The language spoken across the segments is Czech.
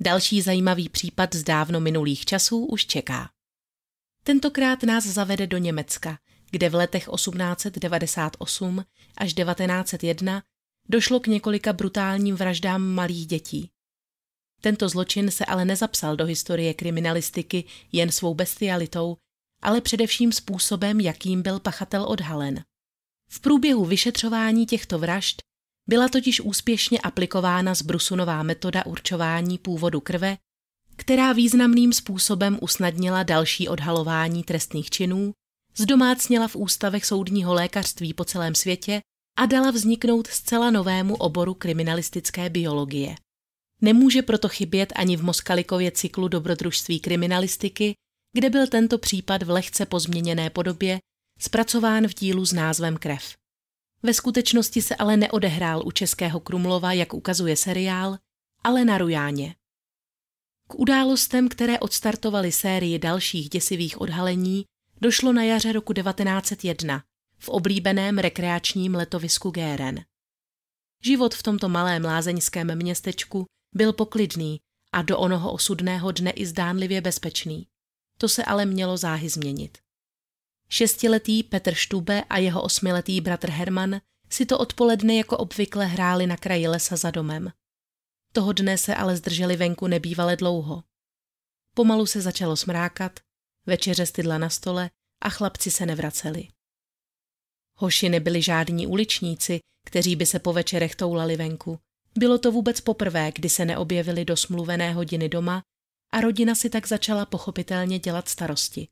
Další zajímavý případ z dávno minulých časů už čeká. Tentokrát nás zavede do Německa, kde v letech 1898 až 1901 došlo k několika brutálním vraždám malých dětí. Tento zločin se ale nezapsal do historie kriminalistiky jen svou bestialitou, ale především způsobem, jakým byl pachatel odhalen. V průběhu vyšetřování těchto vražd byla totiž úspěšně aplikována zbrusunová metoda určování původu krve, která významným způsobem usnadnila další odhalování trestných činů, zdomácněla v ústavech soudního lékařství po celém světě a dala vzniknout zcela novému oboru kriminalistické biologie. Nemůže proto chybět ani v Moskalikově cyklu dobrodružství kriminalistiky, kde byl tento případ v lehce pozměněné podobě zpracován v dílu s názvem Krev. Ve skutečnosti se ale neodehrál u Českého Krumlova, jak ukazuje seriál, ale na Rujáně. K událostem, které odstartovaly sérii dalších děsivých odhalení, došlo na jaře roku 1901 v oblíbeném rekreačním letovisku Géren. Život v tomto malém lázeňském městečku byl poklidný a do onoho osudného dne i zdánlivě bezpečný. To se ale mělo záhy změnit. Šestiletý Petr Štube a jeho osmiletý bratr Herman si to odpoledne jako obvykle hráli na kraji lesa za domem. Toho dne se ale zdrželi venku nebývale dlouho. Pomalu se začalo smrákat, večeře stydla na stole a chlapci se nevraceli. Hoši nebyli žádní uličníci, kteří by se po večerech toulali venku. Bylo to vůbec poprvé, kdy se neobjevili do smluvené hodiny doma a rodina si tak začala pochopitelně dělat starosti.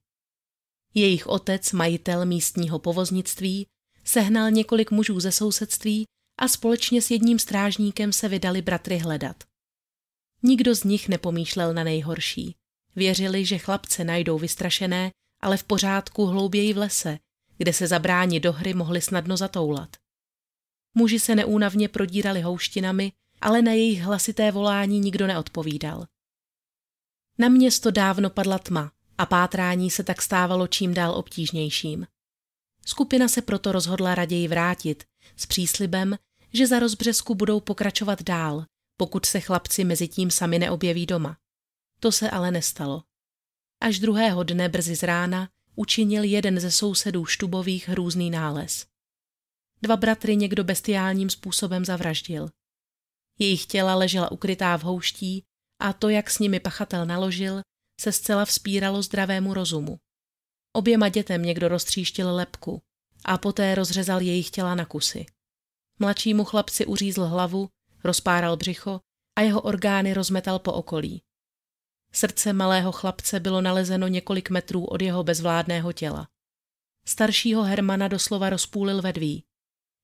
Jejich otec, majitel místního povoznictví, sehnal několik mužů ze sousedství a společně s jedním strážníkem se vydali bratry hledat. Nikdo z nich nepomýšlel na nejhorší. Věřili, že chlapce najdou vystrašené, ale v pořádku hlouběji v lese, kde se zabráni do hry mohli snadno zatoulat. Muži se neúnavně prodírali houštinami, ale na jejich hlasité volání nikdo neodpovídal. Na město dávno padla tma a pátrání se tak stávalo čím dál obtížnějším. Skupina se proto rozhodla raději vrátit s příslibem, že za rozbřesku budou pokračovat dál, pokud se chlapci mezi tím sami neobjeví doma. To se ale nestalo. Až druhého dne brzy z rána učinil jeden ze sousedů Štubových hrůzný nález. Dva bratry někdo bestiálním způsobem zavraždil. Jejich těla ležela ukrytá v houští a to, jak s nimi pachatel naložil, se zcela vzpíralo zdravému rozumu. Oběma dětem někdo roztříštil lepku a poté rozřezal jejich těla na kusy. Mladšímu chlapci uřízl hlavu, rozpáral břicho a jeho orgány rozmetal po okolí. Srdce malého chlapce bylo nalezeno několik metrů od jeho bezvládného těla. Staršího Hermana doslova rozpůlil vedví.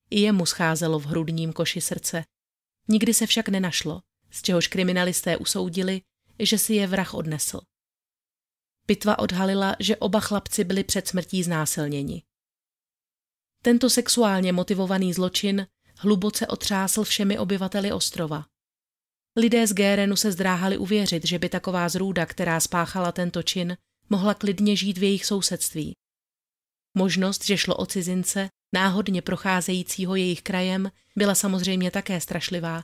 I jemu scházelo v hrudním koši srdce. Nikdy se však nenašlo, z čehož kriminalisté usoudili, že si je vrah odnesl. Pitva odhalila, že oba chlapci byli před smrtí znásilněni. Tento sexuálně motivovaný zločin hluboce otřásl všemi obyvateli ostrova. Lidé z Gérenu se zdráhali uvěřit, že by taková zrůda, která spáchala tento čin, mohla klidně žít v jejich sousedství. Možnost, že šlo o cizince, náhodně procházejícího jejich krajem, byla samozřejmě také strašlivá,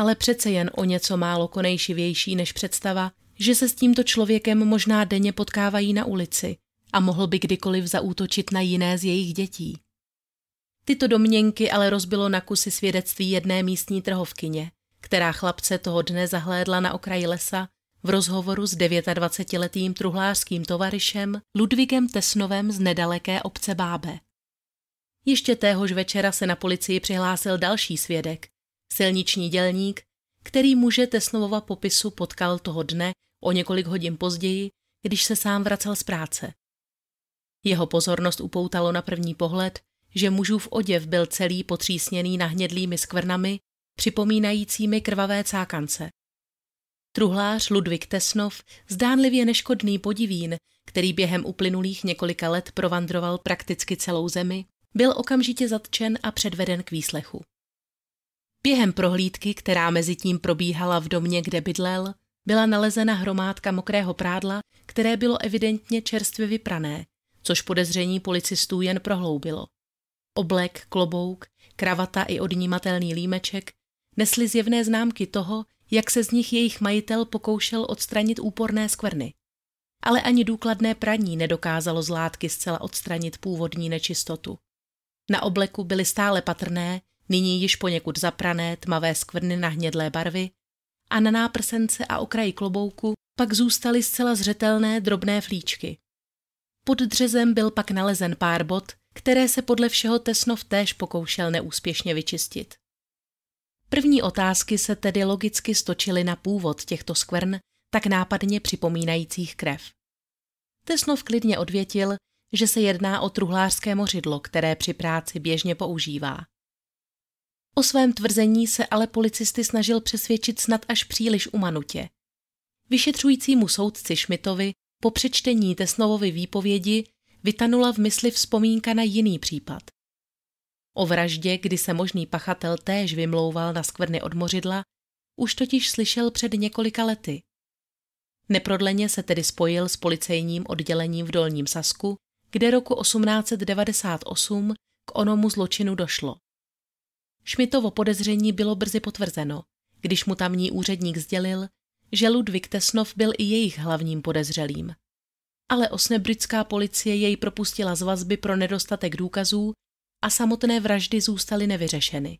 ale přece jen o něco málo konejšivější než představa, že se s tímto člověkem možná denně potkávají na ulici a mohl by kdykoliv zaútočit na jiné z jejich dětí. Tyto domněnky ale rozbilo na kusy svědectví jedné místní trhovkyně, která chlapce toho dne zahlédla na okraji lesa v rozhovoru s 29-letým truhlářským tovarišem Ludvíkem Tesnovem z nedaleké obce Bábe. Ještě téhož večera se na policii přihlásil další svědek, silniční dělník, který muže Tesnovova popisu potkal toho dne o několik hodin později, když se sám vracel z práce. Jeho pozornost upoutalo na první pohled, že mužův oděv byl celý potřísněný nahnědlými skvrnami, připomínajícími krvavé cákance. Truhlář Ludvík Tesnov, zdánlivě neškodný podivín, který během uplynulých několika let provandroval prakticky celou zemi, byl okamžitě zatčen a předveden k výslechu. Během prohlídky, která mezi tím probíhala v domě, kde bydlel, byla nalezena hromádka mokrého prádla, které bylo evidentně čerstvě vyprané, což podezření policistů jen prohloubilo. Oblek, klobouk, kravata i odnímatelný límeček nesly zjevné známky toho, jak se z nich jejich majitel pokoušel odstranit úporné skvrny. Ale ani důkladné praní nedokázalo z látky zcela odstranit původní nečistotu. Na obleku byly stále patrné, nyní již poněkud zaprané tmavé skvrny na hnědlé barvy a na náprsence a okraji klobouku pak zůstaly zcela zřetelné drobné flíčky. Pod dřezem byl pak nalezen pár bod, které se podle všeho Tesnov též pokoušel neúspěšně vyčistit. První otázky se tedy logicky stočily na původ těchto skvrn, tak nápadně připomínajících krev. Tesnov klidně odvětil, že se jedná o truhlářské mořidlo, které při práci běžně používá. O svém tvrzení se ale policisty snažil přesvědčit snad až příliš umanutě. Vyšetřujícímu soudci Šmitovi po přečtení Tesnovovy výpovědi vytanula v mysli vzpomínka na jiný případ. O vraždě, kdy se možný pachatel též vymlouval na skvrny od mořidla, už totiž slyšel před několika lety. Neprodleně se tedy spojil s policejním oddělením v Dolním Sasku, kde roku 1898 k onomu zločinu došlo. Šmitovo podezření bylo brzy potvrzeno, když mu tamní úředník sdělil, že Ludvík Tesnov byl i jejich hlavním podezřelým. Ale osnebrická policie jej propustila z vazby pro nedostatek důkazů a samotné vraždy zůstaly nevyřešeny.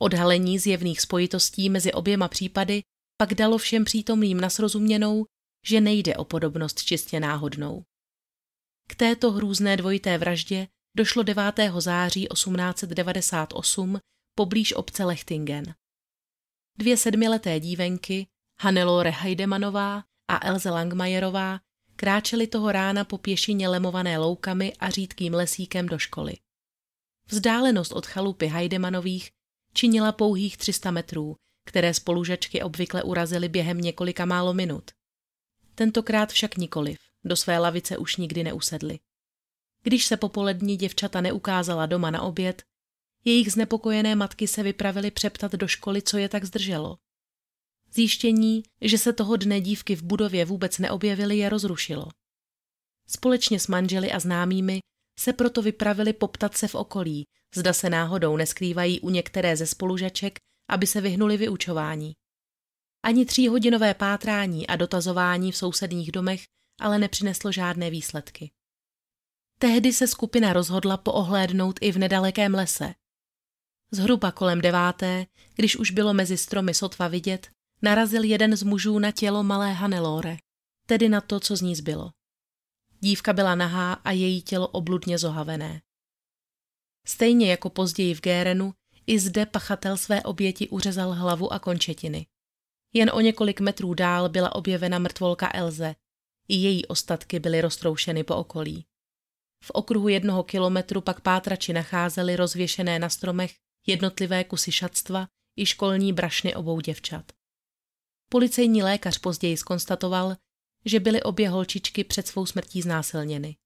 Odhalení zjevných spojitostí mezi oběma případy pak dalo všem přítomným nasrozuměnou, že nejde o podobnost čistě náhodnou. K této hrůzné dvojité vraždě došlo 9. září 1898 poblíž obce Lechtingen. Dvě sedmileté dívenky, Hannelore Heidemanová a Elze Langmajerová, kráčely toho rána po pěšině lemované loukami a řídkým lesíkem do školy. Vzdálenost od chalupy Heidemanových činila pouhých 300 metrů, které spolužačky obvykle urazily během několika málo minut. Tentokrát však nikoliv, do své lavice už nikdy neusedly. Když se popolední děvčata neukázala doma na oběd, jejich znepokojené matky se vypravily přeptat do školy, co je tak zdrželo. Zjištění, že se toho dne dívky v budově vůbec neobjevily, je rozrušilo. Společně s manželi a známými se proto vypravili poptat se v okolí, zda se náhodou neskrývají u některé ze spolužaček, aby se vyhnuli vyučování. Ani tříhodinové pátrání a dotazování v sousedních domech ale nepřineslo žádné výsledky. Tehdy se skupina rozhodla poohlédnout i v nedalekém lese. Zhruba kolem deváté, když už bylo mezi stromy sotva vidět, narazil jeden z mužů na tělo malé Hanelore, tedy na to, co z ní zbylo. Dívka byla nahá a její tělo obludně zohavené. Stejně jako později v Gérenu, i zde pachatel své oběti uřezal hlavu a končetiny. Jen o několik metrů dál byla objevena mrtvolka Elze. I její ostatky byly roztroušeny po okolí. V okruhu jednoho kilometru pak pátrači nacházeli rozvěšené na stromech jednotlivé kusy šatstva i školní brašny obou děvčat. Policejní lékař později skonstatoval, že byly obě holčičky před svou smrtí znásilněny.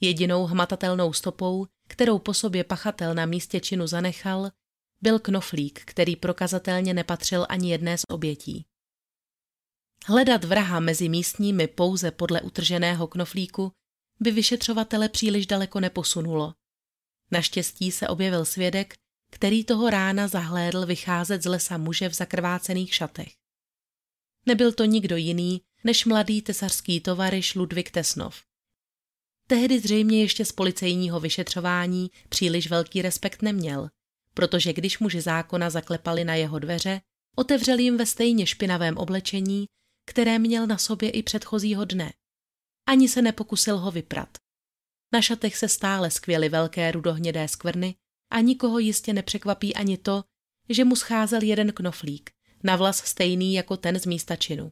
Jedinou hmatatelnou stopou, kterou po sobě pachatel na místě činu zanechal, byl knoflík, který prokazatelně nepatřil ani jedné z obětí. Hledat vraha mezi místními pouze podle utrženého knoflíku by vyšetřovatele příliš daleko neposunulo. Naštěstí se objevil svědek, který toho rána zahlédl vycházet z lesa muže v zakrvácených šatech. Nebyl to nikdo jiný než mladý tesařský tovariš Ludvík Tesnov. Tehdy zřejmě ještě z policejního vyšetřování příliš velký respekt neměl, protože když muži zákona zaklepali na jeho dveře, otevřel jim ve stejně špinavém oblečení, které měl na sobě i předchozího dne. Ani se nepokusil ho vyprat. Na šatech se stále skvěly velké rudohnědé skvrny a nikoho jistě nepřekvapí ani to, že mu scházel jeden knoflík, na vlas stejný jako ten z místa činu.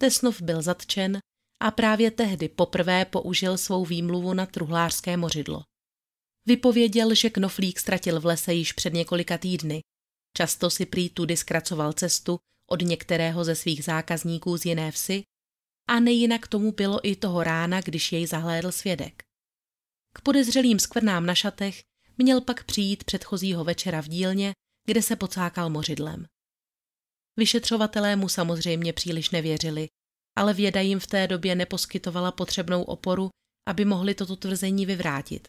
Tesnov byl zatčen a právě tehdy poprvé použil svou výmluvu na truhlářské mořidlo. Vypověděl, že knoflík ztratil v lese již před několika týdny. Často si prý tudy zkracoval cestu od některého ze svých zákazníků z jiné vsi a nejinak tomu bylo i toho rána, když jej zahlédl svědek. K podezřelým skvrnám na šatech měl pak přijít předchozího večera v dílně, kde se pocákal mořidlem. Vyšetřovatelé mu samozřejmě příliš nevěřili, ale věda jim v té době neposkytovala potřebnou oporu, aby mohli toto tvrzení vyvrátit.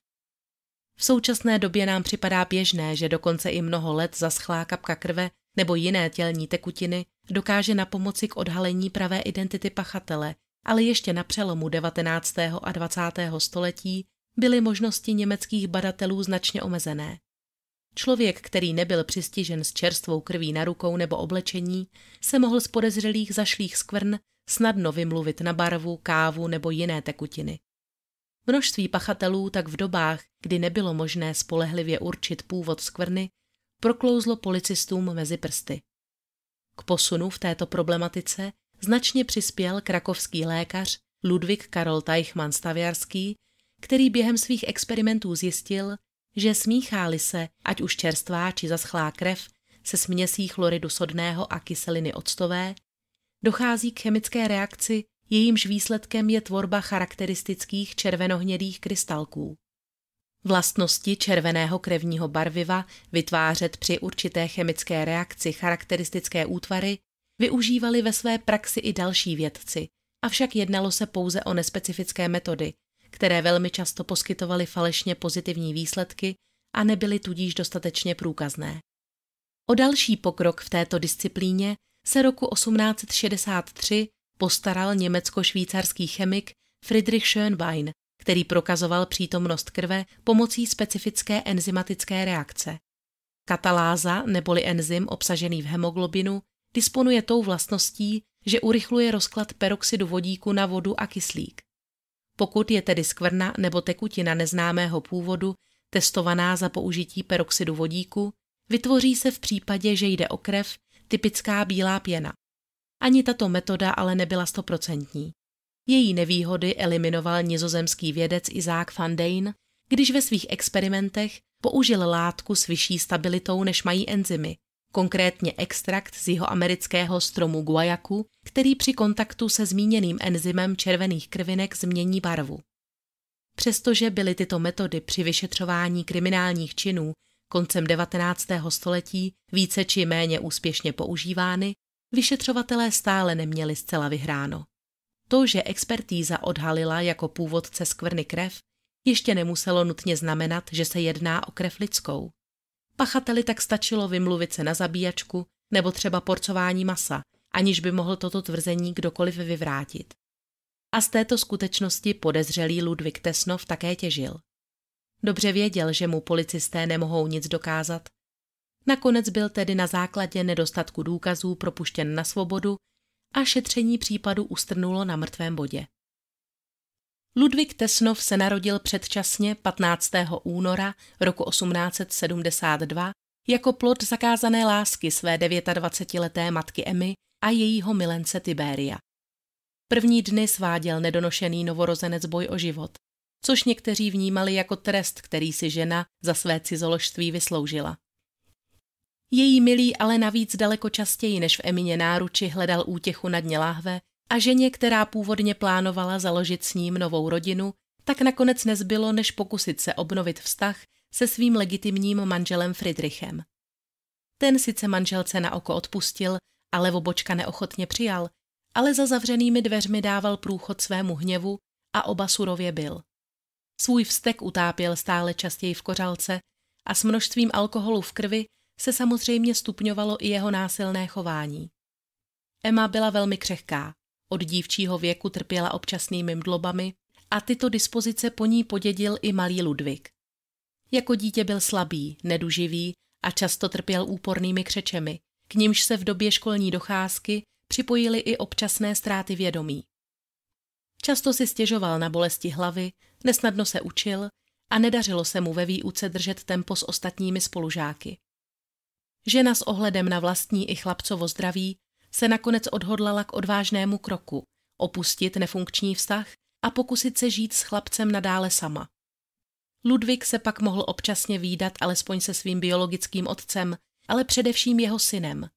V současné době nám připadá běžné, že dokonce i mnoho let zaschlá kapka krve nebo jiné tělní tekutiny dokáže na pomoci k odhalení pravé identity pachatele, ale ještě na přelomu 19. a 20. století byly možnosti německých badatelů značně omezené. Člověk, který nebyl přistižen s čerstvou krví na rukou nebo oblečení, se mohl z podezřelých zašlých skvrn snadno vymluvit na barvu, kávu nebo jiné tekutiny. Množství pachatelů tak v dobách, kdy nebylo možné spolehlivě určit původ skvrny, proklouzlo policistům mezi prsty. K posunu v této problematice značně přispěl krakovský lékař Ludvík Karol Teichmann Staviarský, který během svých experimentů zjistil, že smíchá se, ať už čerstvá či zaschlá krev, se směsí chloridu sodného a kyseliny octové, dochází k chemické reakci, jejímž výsledkem je tvorba charakteristických červenohnědých krystalků. Vlastnosti červeného krevního barviva vytvářet při určité chemické reakci charakteristické útvary využívali ve své praxi i další vědci, avšak jednalo se pouze o nespecifické metody, které velmi často poskytovaly falešně pozitivní výsledky a nebyly tudíž dostatečně průkazné. O další pokrok v této disciplíně se roku 1863 postaral německo-švýcarský chemik Friedrich Schönbein, který prokazoval přítomnost krve pomocí specifické enzymatické reakce. Kataláza neboli enzym obsažený v hemoglobinu disponuje tou vlastností, že urychluje rozklad peroxidu vodíku na vodu a kyslík. Pokud je tedy skvrna nebo tekutina neznámého původu testovaná za použití peroxidu vodíku, vytvoří se v případě, že jde o krev, typická bílá pěna. Ani tato metoda ale nebyla stoprocentní. Její nevýhody eliminoval nizozemský vědec Isaac van Dijn, když ve svých experimentech použil látku s vyšší stabilitou, než mají enzymy, konkrétně extrakt z jeho amerického stromu guajaku, který při kontaktu se zmíněným enzymem červených krvinek změní barvu. Přestože byly tyto metody při vyšetřování kriminálních činů koncem 19. století více či méně úspěšně používány, vyšetřovatelé stále neměli zcela vyhráno. To, že expertíza odhalila jako původce skvrny krev, ještě nemuselo nutně znamenat, že se jedná o krev lidskou. Pachateli tak stačilo vymluvit se na zabíjačku nebo třeba porcování masa, aniž by mohl toto tvrzení kdokoliv vyvrátit. A z této skutečnosti podezřelý Ludvík Tesnov také těžil. Dobře věděl, že mu policisté nemohou nic dokázat. Nakonec byl tedy na základě nedostatku důkazů propuštěn na svobodu a šetření případu ustrnulo na mrtvém bodě. Ludvík Tesnov se narodil předčasně 15. února roku 1872 jako plod zakázané lásky své 29-leté matky Emmy a jejího milence Tiberia. První dny sváděl nedonošený novorozenec boj o život, což někteří vnímali jako trest, který si žena za své cizoložství vysloužila. Její milý ale navíc daleko častěji než v Emině náruči hledal útěchu na dně láhve a ženě, která původně plánovala založit s ním novou rodinu, tak nakonec nezbylo, než pokusit se obnovit vztah se svým legitimním manželem Friedrichem. Ten sice manželce na oko odpustil, ale vobočka neochotně přijal, ale za zavřenými dveřmi dával průchod svému hněvu a oba surově byl. Svůj vztek utápěl stále častěji v kořalce a s množstvím alkoholu v krvi se samozřejmě stupňovalo i jeho násilné chování. Emma byla velmi křehká, od dívčího věku trpěla občasnými mdlobami a tyto dispozice po ní podědil i malý Ludvík. Jako dítě byl slabý, neduživý a často trpěl úpornými křečemi, k nímž se v době školní docházky připojily i občasné ztráty vědomí. Často si stěžoval na bolesti hlavy, nesnadno se učil a nedařilo se mu ve výuce držet tempo s ostatními spolužáky. Žena s ohledem na vlastní i chlapcovo zdraví se nakonec odhodlala k odvážnému kroku, opustit nefunkční vztah a pokusit se žít s chlapcem nadále sama. Ludvík se pak mohl občasně výdat alespoň se svým biologickým otcem, ale především jeho synem.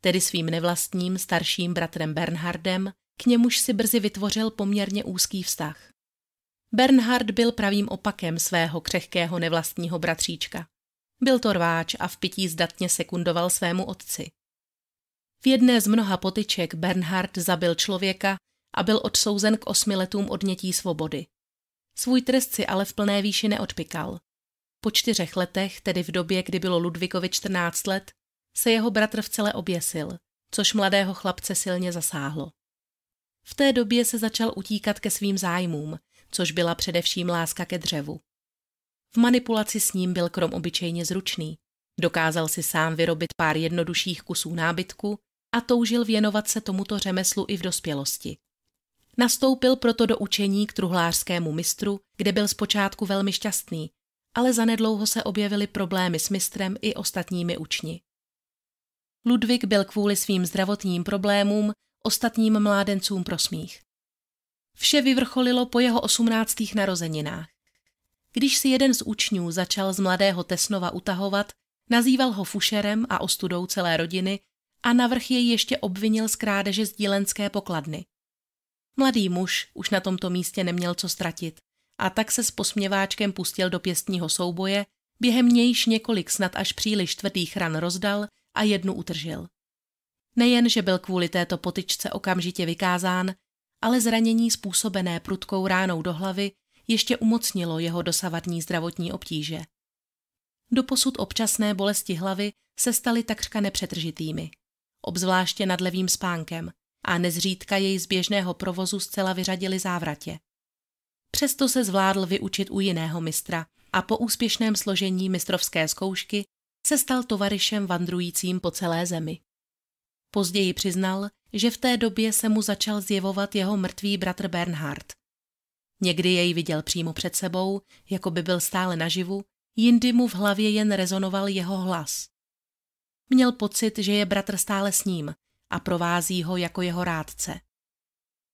tedy svým nevlastním starším bratrem Bernhardem, k němuž si brzy vytvořil poměrně úzký vztah. Bernhard byl pravým opakem svého křehkého nevlastního bratříčka. Byl to rváč a v pití zdatně sekundoval svému otci. V jedné z mnoha potyček Bernhard zabil člověka a byl odsouzen k osmi letům odnětí svobody. Svůj trest si ale v plné výši neodpikal. Po čtyřech letech, tedy v době, kdy bylo Ludvíkovi 14 let, se jeho bratr v celé oběsil, což mladého chlapce silně zasáhlo. V té době se začal utíkat ke svým zájmům, což byla především láska ke dřevu. V manipulaci s ním byl krom obyčejně zručný. Dokázal si sám vyrobit pár jednodušších kusů nábytku a toužil věnovat se tomuto řemeslu i v dospělosti. Nastoupil proto do učení k truhlářskému mistru, kde byl zpočátku velmi šťastný, ale zanedlouho se objevily problémy s mistrem i ostatními učni. Ludvík byl kvůli svým zdravotním problémům ostatním mládencům prosmích. Vše vyvrcholilo po jeho osmnáctých narozeninách. Když si jeden z učňů začal z mladého Tesnova utahovat, nazýval ho fušerem a ostudou celé rodiny a navrch jej ještě obvinil z krádeže z dílenské pokladny. Mladý muž už na tomto místě neměl co ztratit a tak se s posměváčkem pustil do pěstního souboje, během nějž několik snad až příliš tvrdých ran rozdal a jednu utržil. Nejen, že byl kvůli této potyčce okamžitě vykázán, ale zranění způsobené prudkou ránou do hlavy ještě umocnilo jeho dosavadní zdravotní obtíže. Doposud občasné bolesti hlavy se staly takřka nepřetržitými, obzvláště nad levým spánkem, a nezřídka jej z běžného provozu zcela vyřadili závratě. Přesto se zvládl vyučit u jiného mistra a po úspěšném složení mistrovské zkoušky se stal tovarišem vandrujícím po celé zemi. Později přiznal, že v té době se mu začal zjevovat jeho mrtvý bratr Bernhard. Někdy jej viděl přímo před sebou, jako by byl stále naživu, jindy mu v hlavě jen rezonoval jeho hlas. Měl pocit, že je bratr stále s ním a provází ho jako jeho rádce.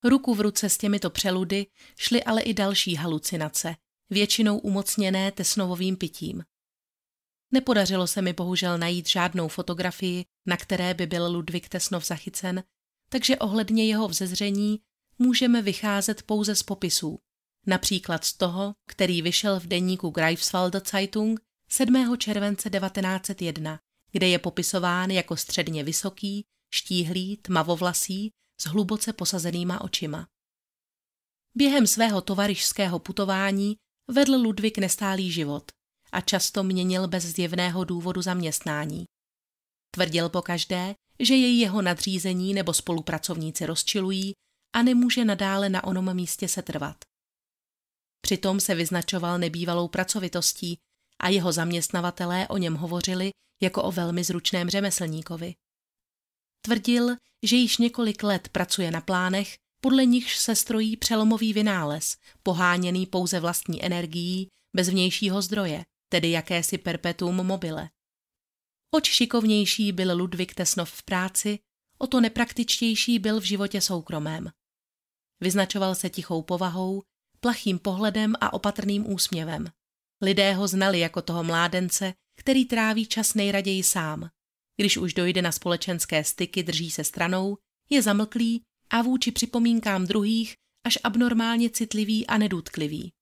Ruku v ruce s těmito přeludy šly ale i další halucinace, většinou umocněné tesnovovým pitím. Nepodařilo se mi bohužel najít žádnou fotografii, na které by byl Ludvík Tesnov zachycen, takže ohledně jeho vzezření můžeme vycházet pouze z popisů, například z toho, který vyšel v deníku Greifswalder Zeitung 7. července 1901, kde je popisován jako středně vysoký, štíhlý, tmavovlasý, s hluboce posazenýma očima. Během svého tovarišského putování vedl Ludvík nestálý život a často měnil bez zjevného důvodu zaměstnání. Tvrdil pokaždé, že jej jeho nadřízení nebo spolupracovníci rozčilují a nemůže nadále na onom místě setrvat. Přitom se vyznačoval nebývalou pracovitostí a jeho zaměstnavatelé o něm hovořili jako o velmi zručném řemeslníkovi. Tvrdil, že již několik let pracuje na plánech, podle nichž se strojí přelomový vynález, poháněný pouze vlastní energií, bez vnějšího zdroje, tedy jakési perpetuum mobile. Oč šikovnější byl Ludvík Tesnov v práci, o to nepraktičtější byl v životě soukromém. Vyznačoval se tichou povahou, plachým pohledem a opatrným úsměvem. Lidé ho znali jako toho mládence, který tráví čas nejraději sám. Když už dojde na společenské styky, drží se stranou, je zamlklý a vůči připomínkám druhých až abnormálně citlivý a nedůtklivý.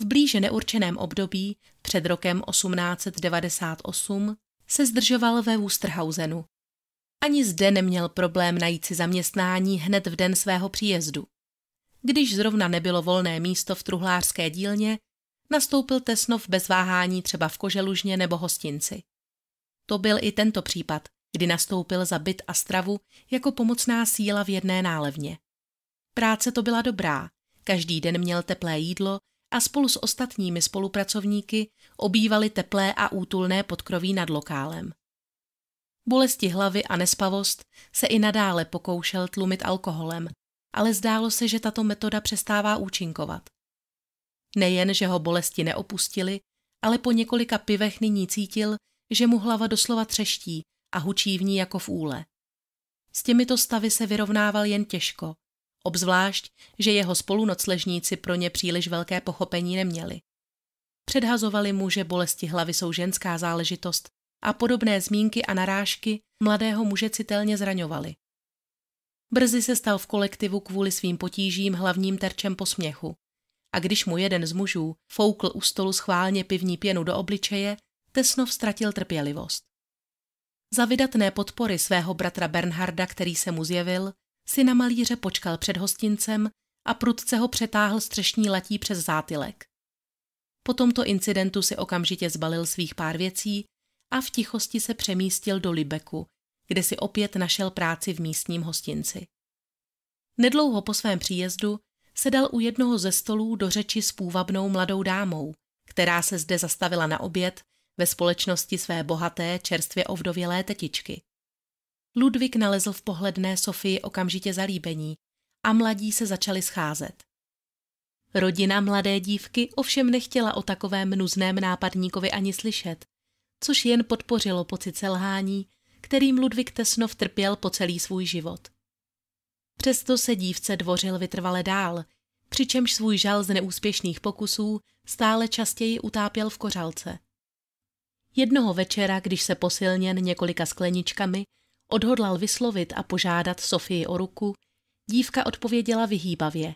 V blíže neurčeném období, před rokem 1898, se zdržoval ve Wusterhausenu. Ani zde neměl problém najít si zaměstnání hned v den svého příjezdu. Když zrovna nebylo volné místo v truhlářské dílně, nastoupil Tesnov bez váhání třeba v Koželužně nebo hostinci. To byl i tento případ, kdy nastoupil za byt a stravu jako pomocná síla v jedné nálevně. Práce to byla dobrá, každý den měl teplé jídlo a spolu s ostatními spolupracovníky obývali teplé a útulné podkroví nad lokálem. Bolesti hlavy a nespavost se i nadále pokoušel tlumit alkoholem, ale zdálo se, že tato metoda přestává účinkovat. Nejen, že ho bolesti neopustily, ale po několika pivech nyní cítil, že mu hlava doslova třeští a hučí v ní jako v úle. S těmito stavy se vyrovnával jen těžko, obzvlášť, že jeho spolunocležníci pro ně příliš velké pochopení neměli. Předhazovali mu, že bolesti hlavy jsou ženská záležitost a podobné zmínky a narážky mladého muže citelně zraňovaly. Brzy se stal v kolektivu kvůli svým potížím hlavním terčem posměchu. A když mu jeden z mužů foukl u stolu schválně pivní pěnu do obličeje, Tesnov ztratil trpělivost. Za vydatné podpory svého bratra Bernharda, který se mu zjevil, si na malíře počkal před hostincem a prudce ho přetáhl střešní latí přes zátylek. Po tomto incidentu si okamžitě zbalil svých pár věcí a v tichosti se přemístil do Libeku, kde si opět našel práci v místním hostinci. Nedlouho po svém příjezdu se dal u jednoho ze stolů do řeči s půvabnou mladou dámou, která se zde zastavila na oběd ve společnosti své bohaté, čerstvě ovdovělé tetičky. Ludvík nalezl v pohledné Sofii okamžitě zalíbení a mladí se začali scházet. Rodina mladé dívky ovšem nechtěla o takovém nuzném nápadníkovi ani slyšet, což jen podpořilo pocit selhání, kterým Ludvík Tesnov trpěl po celý svůj život. Přesto se dívce dvořil vytrvale dál, přičemž svůj žal z neúspěšných pokusů stále častěji utápěl v kořalce. Jednoho večera, když se posilněn několika skleničkami, odhodlal vyslovit a požádat Sofii o ruku, dívka odpověděla vyhýbavě.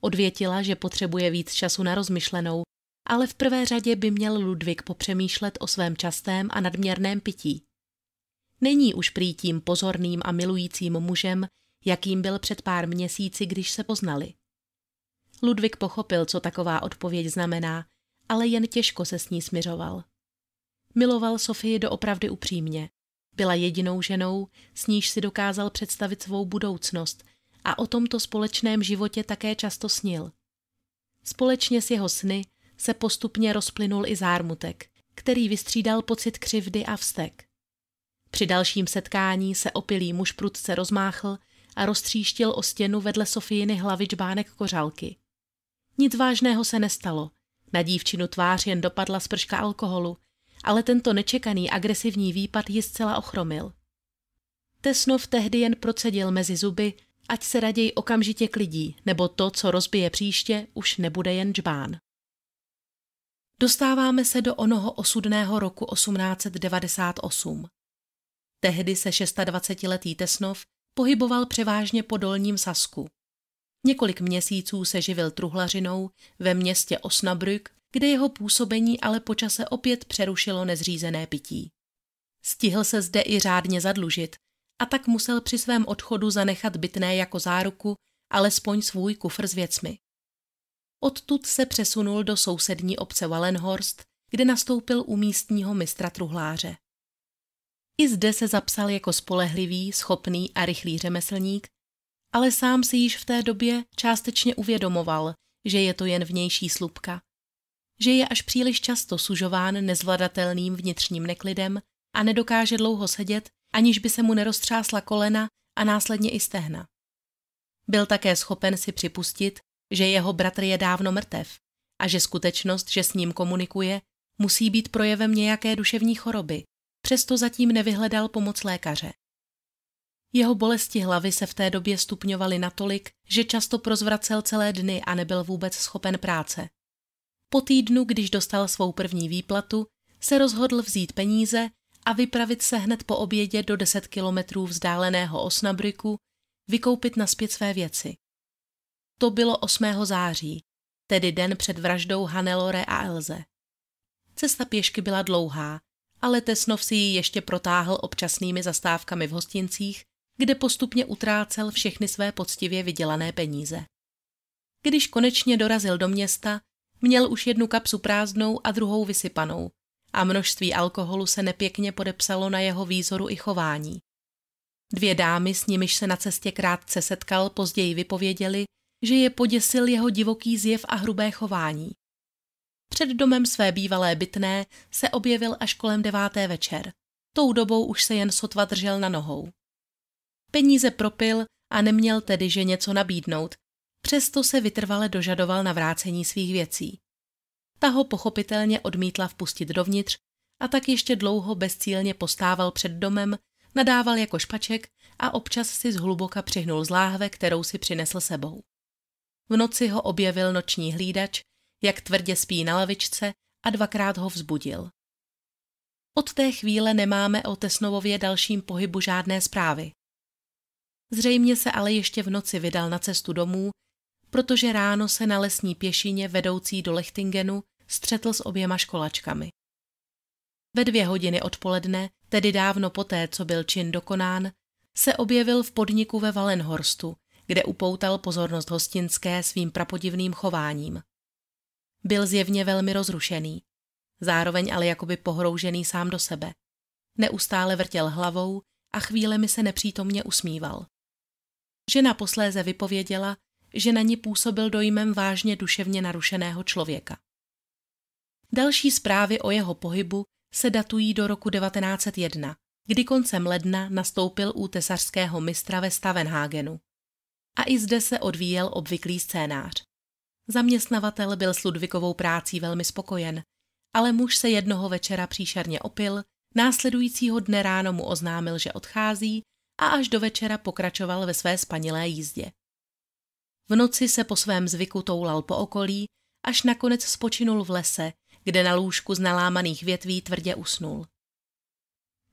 Odvětila, že potřebuje víc času na rozmyšlenou, ale v prvé řadě by měl Ludvík popřemýšlet o svém častém a nadměrném pití. Není už prý tím pozorným a milujícím mužem, jakým byl před pár měsíci, když se poznali. Ludvík pochopil, co taková odpověď znamená, ale jen těžko se s ní smiřoval. Miloval Sofii doopravdy upřímně. Byla jedinou ženou, s níž si dokázal představit svou budoucnost a o tomto společném životě také často snil. Společně s jeho sny se postupně rozplynul i zármutek, který vystřídal pocit křivdy a vztek. Při dalším setkání se opilý muž prudce rozmáchl a roztříštil o stěnu vedle Sofíny hlavy čbánek kořalky. Nic vážného se nestalo. Na dívčinu tvář jen dopadla sprška alkoholu, ale tento nečekaný agresivní výpad ji zcela ochromil. Tesnov tehdy jen procedil mezi zuby, ať se raději okamžitě klidí, nebo to, co rozbije příště, už nebude jen džbán. Dostáváme se do onoho osudného roku 1898. Tehdy se 26-letý Tesnov pohyboval převážně po dolním Sasku. Několik měsíců se živil truhlařinou ve městě Osnabrück, kde jeho působení ale počase opět přerušilo nezřízené pití. Stihl se zde i řádně zadlužit a tak musel při svém odchodu zanechat bytné jako záruku alespoň svůj kufr s věcmi. Odtud se přesunul do sousední obce Wallenhorst, kde nastoupil u místního mistra truhláře. I zde se zapsal jako spolehlivý, schopný a rychlý řemeslník, ale sám si již v té době částečně uvědomoval, že je to jen vnější slupka, že je až příliš často sužován nezvladatelným vnitřním neklidem a nedokáže dlouho sedět, aniž by se mu neroztřásla kolena a následně i stehna. Byl také schopen si připustit, že jeho bratr je dávno mrtev a že skutečnost, že s ním komunikuje, musí být projevem nějaké duševní choroby, přesto zatím nevyhledal pomoc lékaře. Jeho bolesti hlavy se v té době stupňovaly natolik, že často prozvracel celé dny a nebyl vůbec schopen práce. Po týdnu, když dostal svou první výplatu, se rozhodl vzít peníze a vypravit se hned po obědě do 10 kilometrů vzdáleného Osnabriku, vykoupit naspět své věci. To bylo 8. září, tedy den před vraždou Hanelore a Elze. Cesta pěšky byla dlouhá, ale Tesnov si ji ještě protáhl občasnými zastávkami v hostincích, kde postupně utrácel všechny své poctivě vydělané peníze. Když konečně dorazil do města, měl už jednu kapsu prázdnou a druhou vysypanou a množství alkoholu se nepěkně podepsalo na jeho výzoru i chování. Dvě dámy, s nimiž se na cestě krátce setkal, později vypověděli, že je poděsil jeho divoký zjev a hrubé chování. Před domem své bývalé bytné se objevil až kolem deváté večer. Tou dobou už se jen sotva držel na nohou. Peníze propil a neměl tedy, že něco nabídnout, přesto se vytrvale dožadoval na vrácení svých věcí. Ta ho pochopitelně odmítla vpustit dovnitř a tak ještě dlouho bezcílně postával před domem, nadával jako špaček a občas si zhluboka přihnul z láhve, kterou si přinesl sebou. V noci ho objevil noční hlídač, jak tvrdě spí na lavičce a dvakrát ho vzbudil. Od té chvíle nemáme o Tesnovově dalším pohybu žádné zprávy. Zřejmě se ale ještě v noci vydal na cestu domů, protože ráno se na lesní pěšině vedoucí do Lechtingenu střetl s oběma školačkami. Ve dvě hodiny odpoledne, tedy dávno poté, co byl čin dokonán, se objevil v podniku ve Valenhorstu, kde upoutal pozornost hostinské svým prapodivným chováním. Byl zjevně velmi rozrušený, zároveň ale jakoby pohroužený sám do sebe. Neustále vrtěl hlavou a chvílemi se nepřítomně usmíval. Žena posléze vypověděla, že na ní působil dojmem vážně duševně narušeného člověka. Další zprávy o jeho pohybu se datují do roku 1901, kdy koncem ledna nastoupil u tesařského mistra ve Stavenhagenu. A i zde se odvíjel obvyklý scénář. Zaměstnavatel byl s Ludvikovou prácí velmi spokojen, ale muž se jednoho večera příšerně opil, následujícího dne ráno mu oznámil, že odchází a až do večera pokračoval ve své spanilé jízdě. V noci se po svém zvyku toulal po okolí, až nakonec spočinul v lese, kde na lůžku z nalámaných větví tvrdě usnul.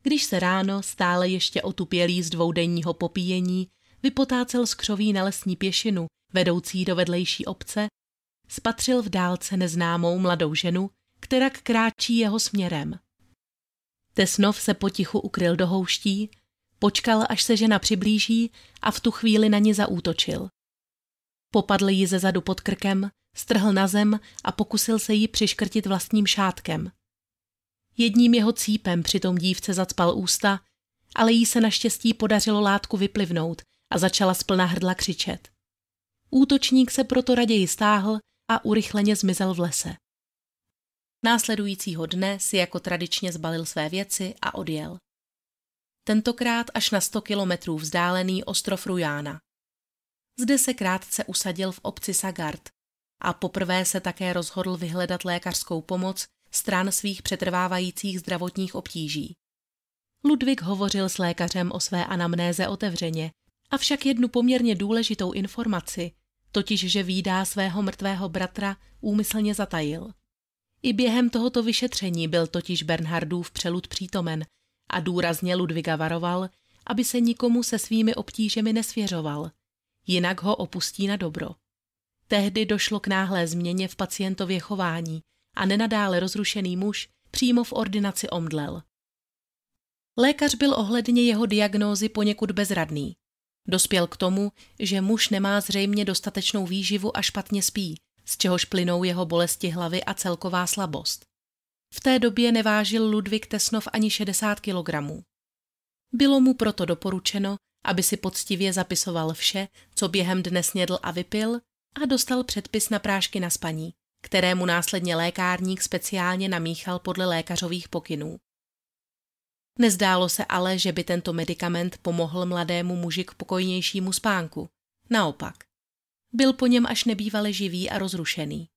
Když se ráno, stále ještě otupělý z dvoudenního popíjení, vypotácel z křoví na lesní pěšinu, vedoucí do vedlejší obce, spatřil v dálce neznámou mladou ženu, která kráčí jeho směrem. Tesnov se potichu ukryl do houští, počkal, až se žena přiblíží a v tu chvíli na ní zaútočil. Popadl ji ze zadu pod krkem, strhl na zem a pokusil se jí přiškrtit vlastním šátkem. Jedním jeho cípem přitom dívce zacpal ústa, ale jí se naštěstí podařilo látku vyplivnout a začala splna hrdla křičet. Útočník se proto raději stáhl a urychleně zmizel v lese. Následujícího dne si jako tradičně zbalil své věci a odjel. Tentokrát až na 100 kilometrů vzdálený ostrov Rujána. Zde se krátce usadil v obci Sagard a poprvé se také rozhodl vyhledat lékařskou pomoc stran svých přetrvávajících zdravotních obtíží. Ludvík hovořil s lékařem o své anamnéze otevřeně, avšak jednu poměrně důležitou informaci, totiž že výdá svého mrtvého bratra, úmyslně zatajil. I během tohoto vyšetření byl totiž Bernhardův přelud přítomen a důrazně Ludviga varoval, aby se nikomu se svými obtížemi nesvěřoval, jinak ho opustí na dobro. Tehdy došlo k náhlé změně v pacientově chování a nenadále rozrušený muž přímo v ordinaci omdlel. Lékař byl ohledně jeho diagnózy poněkud bezradný. Dospěl k tomu, že muž nemá zřejmě dostatečnou výživu a špatně spí, z čehož plynou jeho bolesti hlavy a celková slabost. V té době nevážil Ludvík Tesnov ani 60 kg. Bylo mu proto doporučeno, aby si poctivě zapisoval vše, co během dne snědl a vypil a dostal předpis na prášky na spaní, kterému následně lékárník speciálně namíchal podle lékařových pokynů. Nezdálo se ale, že by tento medicament pomohl mladému muži k pokojnějšímu spánku. Naopak. Byl po něm až nebývale živý a rozrušený.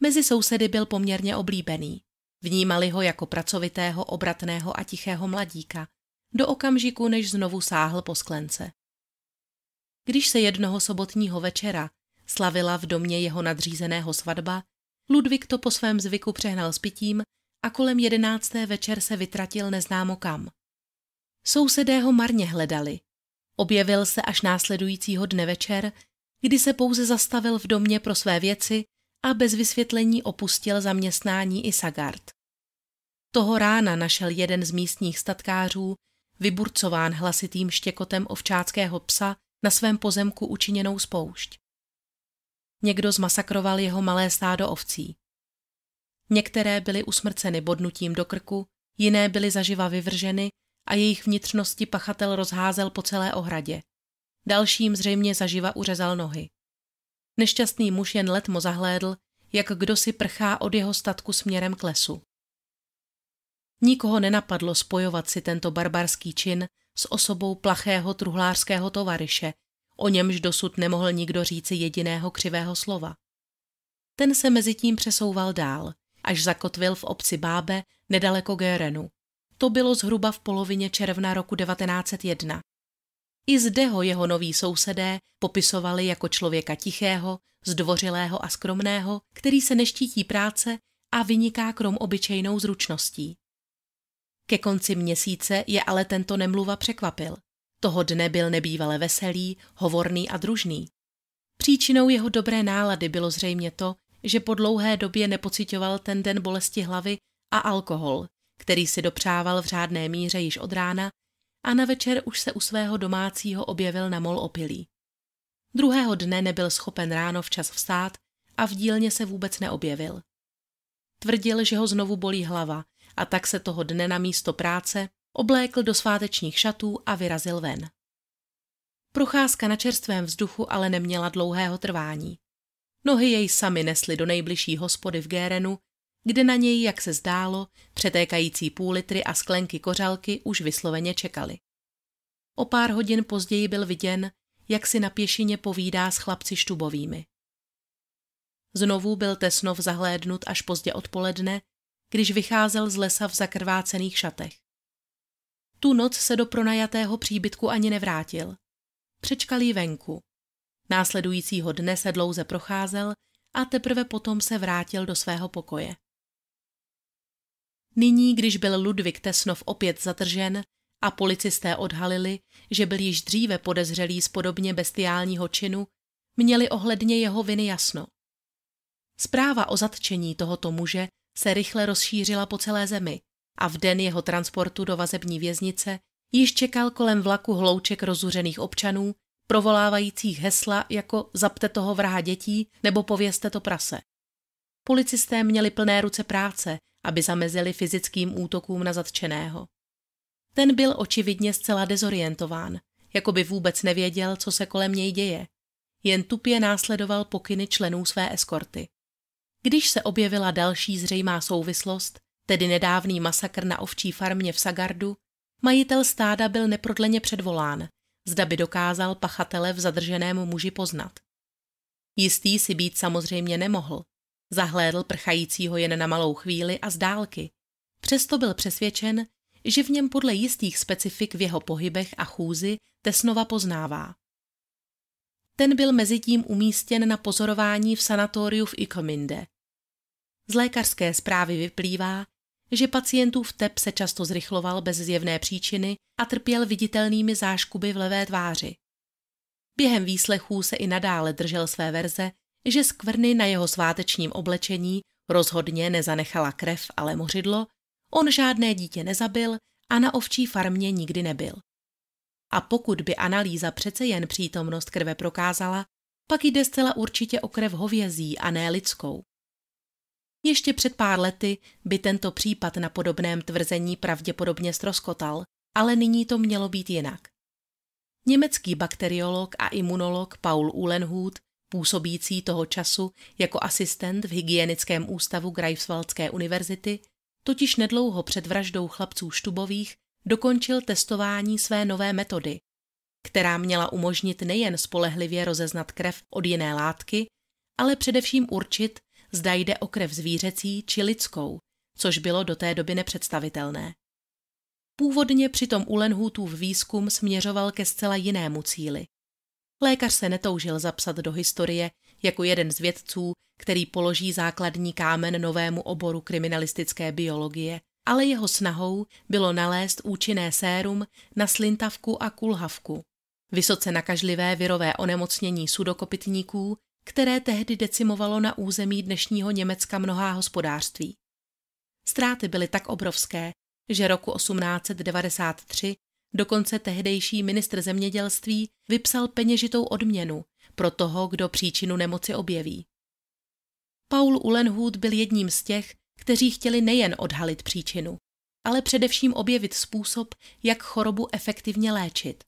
Mezi sousedy byl poměrně oblíbený. Vnímali ho jako pracovitého, obratného a tichého mladíka, do okamžiku, než znovu sáhl po sklence. Když se jednoho sobotního večera slavila v domě jeho nadřízeného svatba, Ludvík to po svém zvyku přehnal s pitím a kolem jedenácté večer se vytratil neznámo kam. Sousedé ho marně hledali. Objevil se až následujícího dne večer, kdy se pouze zastavil v domě pro své věci a bez vysvětlení opustil zaměstnání i Sagard. Toho rána našel jeden z místních statkářů, vyburcován hlasitým štěkotem ovčáckého psa, na svém pozemku učiněnou spoušť. Někdo zmasakroval jeho malé stádo ovcí. Některé byly usmrceny bodnutím do krku, jiné byly zaživa vyvrženy a jejich vnitřnosti pachatel rozházel po celé ohradě. Dalším zřejmě zaživa uřezal nohy. Nešťastný muž jen letmo zahlédl, jak kdo si prchá od jeho statku směrem k lesu. Nikoho nenapadlo spojovat si tento barbarský čin s osobou plachého truhlářského tovaryše, o němž dosud nemohl nikdo říci jediného křivého slova. Ten se mezi tím přesouval dál, až zakotvil v obci Bábe nedaleko Gérenu. To bylo zhruba v polovině června roku 1901. I zde ho jeho noví sousedé popisovali jako člověka tichého, zdvořilého a skromného, který se neštítí práce a vyniká krom obyčejnou zručností. Ke konci měsíce je ale tento nemluva překvapil. Toho dne byl nebývale veselý, hovorný a družný. Příčinou jeho dobré nálady bylo zřejmě to, že po dlouhé době nepocitoval ten den bolesti hlavy a alkohol, který si dopřával v řádné míře již od rána a na večer už se u svého domácího objevil na mol opilý. Druhého dne nebyl schopen ráno včas vstát a v dílně se vůbec neobjevil. Tvrdil, že ho znovu bolí hlava a tak se toho dne na místo práce oblékl do svátečních šatů a vyrazil ven. Procházka na čerstvém vzduchu ale neměla dlouhého trvání. Nohy jej sami nesly do nejbližší hospody v Gérenu, kde na něj, jak se zdálo, přetékající půl litry a sklenky kořalky už vysloveně čekali. O pár hodin později byl viděn, jak si na pěšině povídá s chlapci štubovými. Znovu byl Tesnov zahlédnut až pozdě odpoledne, když vycházel z lesa v zakrvácených šatech. Tu noc se do pronajatého příbytku ani nevrátil. Přečkal jí venku. Následujícího dne se dlouze procházel a teprve potom se vrátil do svého pokoje. Nyní, když byl Ludvík Tesnov opět zatržen a policisté odhalili, že byl již dříve podezřelý z podobně bestiálního činu, měli ohledně jeho viny jasno. Zpráva o zatčení tohoto muže se rychle rozšířila po celé zemi a v den jeho transportu do vazební věznice již čekal kolem vlaku hlouček rozuřených občanů, provolávajících hesla jako zapte toho vraha dětí nebo povězte to prase. Policisté měli plné ruce práce, aby zamezili fyzickým útokům na zatčeného. Ten byl očividně zcela dezorientován, jako by vůbec nevěděl, co se kolem něj děje. Jen tupě následoval pokyny členů své eskorty. Když se objevila další zřejmá souvislost, tedy nedávný masakr na ovčí farmě v Sagardu, majitel stáda byl neprodleně předvolán, zda by dokázal pachatele v zadrženém muži poznat. Jistý si být samozřejmě nemohl. Zahlédl prchajícího jen na malou chvíli a z dálky. Přesto byl přesvědčen, že v něm podle jistých specifik v jeho pohybech a chůzi Tesnova poznává. Ten byl mezitím umístěn na pozorování v sanatoriu v Ikominde. Z lékařské zprávy vyplývá, že pacientův tep se často zrychloval bez zjevné příčiny a trpěl viditelnými záškuby v levé tváři. Během výslechů se i nadále držel své verze, že skvrny na jeho svátečním oblečení rozhodně nezanechala krev, ale mořidlo, on žádné dítě nezabil a na ovčí farmě nikdy nebyl. A pokud by analýza přece jen přítomnost krve prokázala, pak jde zcela určitě o krev hovězí a ne lidskou. Ještě před pár lety by tento případ na podobném tvrzení pravděpodobně stroskotal, ale nyní to mělo být jinak. Německý bakteriolog a imunolog Paul Uhlenhut, působící toho času jako asistent v hygienickém ústavu Greifswaldské univerzity, totiž nedlouho před vraždou chlapců Štubových dokončil testování své nové metody, která měla umožnit nejen spolehlivě rozeznat krev od jiné látky, ale především určit, zda jde o krev zvířecí či lidskou, což bylo do té doby nepředstavitelné. Původně přitom Ulenhutův výzkum směřoval ke zcela jinému cíli. Lékař se netoužil zapsat do historie jako jeden z vědců, který položí základní kámen novému oboru kriminalistické biologie, ale jeho snahou bylo nalézt účinné sérum na slintavku a kulhavku, vysoce nakažlivé virové onemocnění sudokopitníků, které tehdy decimovalo na území dnešního Německa mnohá hospodářství. Ztráty byly tak obrovské, že roku 1893 dokonce tehdejší ministr zemědělství vypsal peněžitou odměnu pro toho, kdo příčinu nemoci objeví. Paul Ulenhut byl jedním z těch, kteří chtěli nejen odhalit příčinu, ale především objevit způsob, jak chorobu efektivně léčit.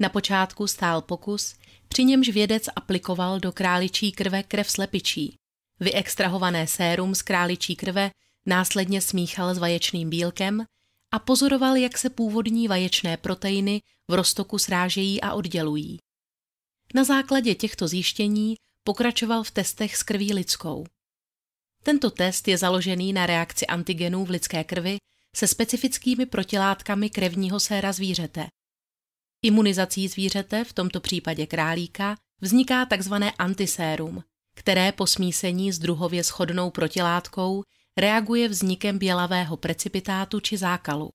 Na počátku stál pokus, při němž vědec aplikoval do králičí krve krev slepičí. Vyextrahované sérum z králičí krve následně smíchal s vaječným bílkem a pozoroval, jak se původní vaječné proteiny v roztoku srážejí a oddělují. Na základě těchto zjištění pokračoval v testech s krví lidskou. Tento test je založený na reakci antigenů v lidské krvi se specifickými protilátkami krevního séra zvířete. Imunizací zvířete, v tomto případě králíka, vzniká tzv. antisérum, které po smísení s druhově schodnou protilátkou reaguje vznikem bělavého precipitátu či zákalu.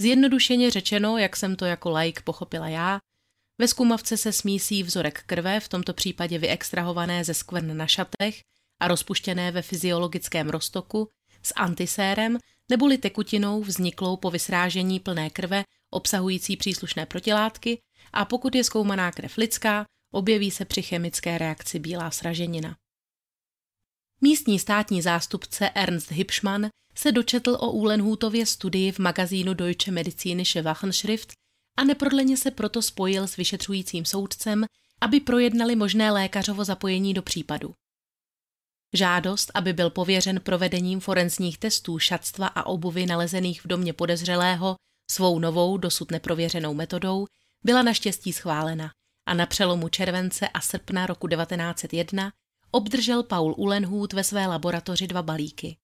Zjednodušeně řečeno, jak jsem to jako laik pochopila já, ve zkumavce se smísí vzorek krve, v tomto případě vyextrahované ze skvrn na šatech a rozpuštěné ve fyziologickém roztoku, s antisérem neboli tekutinou vzniklou po vysrážení plné krve obsahující příslušné protilátky a pokud je zkoumaná krev lidská, objeví se při chemické reakci bílá sraženina. Místní státní zástupce Ernst Hipschmann se dočetl o Uhlenhutově studii v magazínu Deutsche Medizinische Wachenschrift a neprodleně se proto spojil s vyšetřujícím soudcem, aby projednali možné lékařovo zapojení do případu. Žádost, aby byl pověřen provedením forenzních testů šatstva a obuvy nalezených v domě podezřelého svou novou, dosud neprověřenou metodou, byla naštěstí schválena a na přelomu července a srpna roku 1901 obdržel Paul Ulenhut ve své laboratoři dva balíky.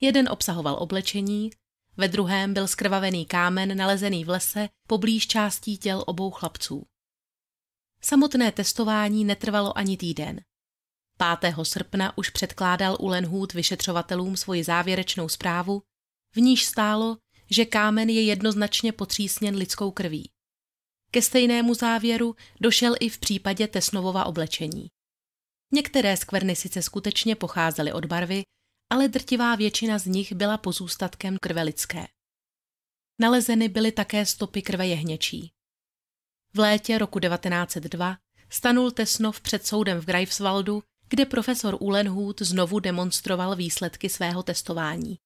Jeden obsahoval oblečení, ve druhém byl skrvavený kámen nalezený v lese poblíž částí těl obou chlapců. Samotné testování netrvalo ani týden. 5. srpna už předkládal Ulenhut vyšetřovatelům svoji závěrečnou zprávu, v níž stálo, že kámen je jednoznačně potřísněn lidskou krví. Ke stejnému závěru došel i v případě Tesnovova oblečení. Některé skvrny sice skutečně pocházely od barvy, ale drtivá většina z nich byla pozůstatkem krve lidské. Nalezeny byly také stopy krve jehněčí. V létě roku 1902 stanul Tesnov před soudem v Greifswaldu, kde profesor Ulenhut znovu demonstroval výsledky svého testování.